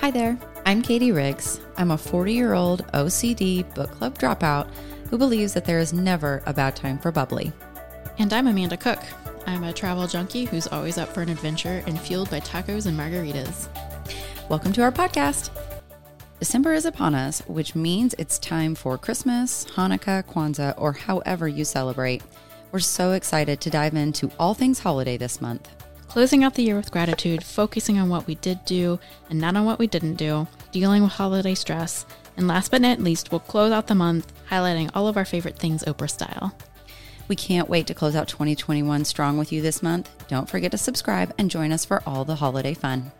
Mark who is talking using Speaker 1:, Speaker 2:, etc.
Speaker 1: Hi there, I'm Katie Riggs. I'm a 40 year old OCD book club dropout who believes that there is never a bad time for bubbly.
Speaker 2: And I'm Amanda Cook. I'm a travel junkie who's always up for an adventure and fueled by tacos and margaritas.
Speaker 1: Welcome to our podcast. December is upon us, which means it's time for Christmas, Hanukkah, Kwanzaa, or however you celebrate. We're so excited to dive into all things holiday this month.
Speaker 2: Closing out the year with gratitude, focusing on what we did do and not on what we didn't do, dealing with holiday stress, and last but not least, we'll close out the month highlighting all of our favorite things Oprah style.
Speaker 1: We can't wait to close out 2021 strong with you this month. Don't forget to subscribe and join us for all the holiday fun.